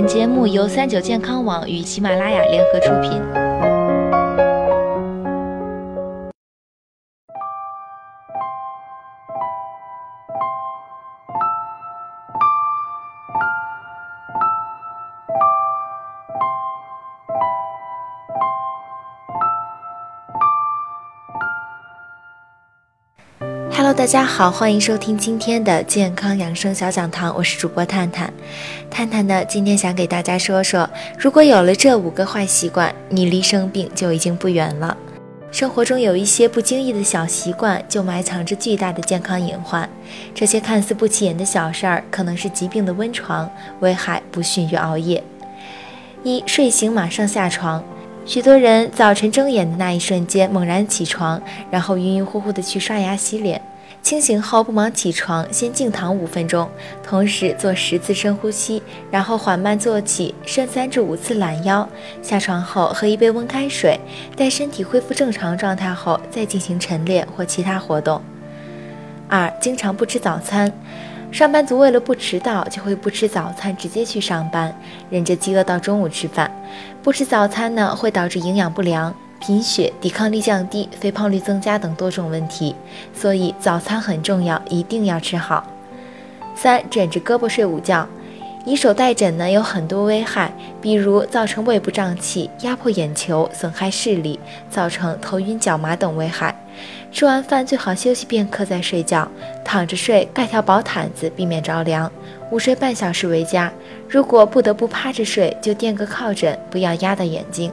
本节目由三九健康网与喜马拉雅联合出品。大家好，欢迎收听今天的健康养生小讲堂，我是主播探探。探探呢，今天想给大家说说，如果有了这五个坏习惯，你离生病就已经不远了。生活中有一些不经意的小习惯，就埋藏着巨大的健康隐患。这些看似不起眼的小事儿，可能是疾病的温床，危害不逊于熬夜。一睡醒马上下床。许多人早晨睁眼的那一瞬间猛然起床，然后晕晕乎乎的去刷牙洗脸。清醒后不忙起床，先静躺五分钟，同时做十次深呼吸，然后缓慢坐起，伸三至五次懒腰。下床后喝一杯温开水，待身体恢复正常状态后再进行晨练或其他活动。二、经常不吃早餐。上班族为了不迟到，就会不吃早餐，直接去上班，忍着饥饿到中午吃饭。不吃早餐呢，会导致营养不良、贫血、抵抗力降低、肥胖率增加等多种问题。所以早餐很重要，一定要吃好。三，枕着胳膊睡午觉，以手代枕呢，有很多危害，比如造成胃部胀气、压迫眼球、损害视力、造成头晕脚麻等危害。吃完饭最好休息片刻再睡觉，躺着睡，盖条薄毯子，避免着凉。午睡半小时为佳。如果不得不趴着睡，就垫个靠枕，不要压到眼睛。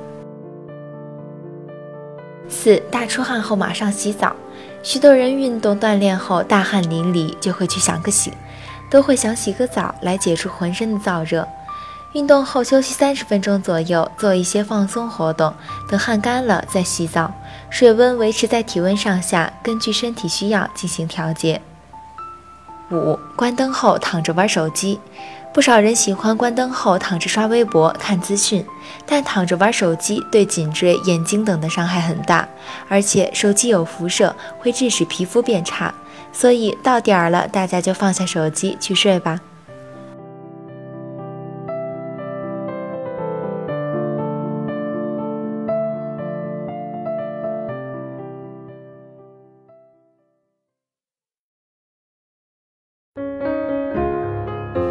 四大出汗后马上洗澡，许多人运动锻炼后大汗淋漓，就会去想个洗，都会想洗个澡来解除浑身的燥热。运动后休息三十分钟左右，做一些放松活动，等汗干了再洗澡。水温维持在体温上下，根据身体需要进行调节。五、关灯后躺着玩手机，不少人喜欢关灯后躺着刷微博、看资讯，但躺着玩手机对颈椎、眼睛等的伤害很大，而且手机有辐射，会致使皮肤变差。所以到点儿了，大家就放下手机去睡吧。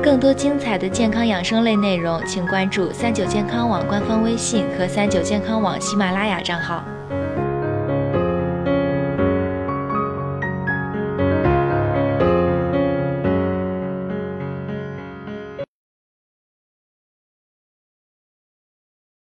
更多精彩的健康养生类内容，请关注三九健康网官方微信和三九健康网喜马拉雅账号。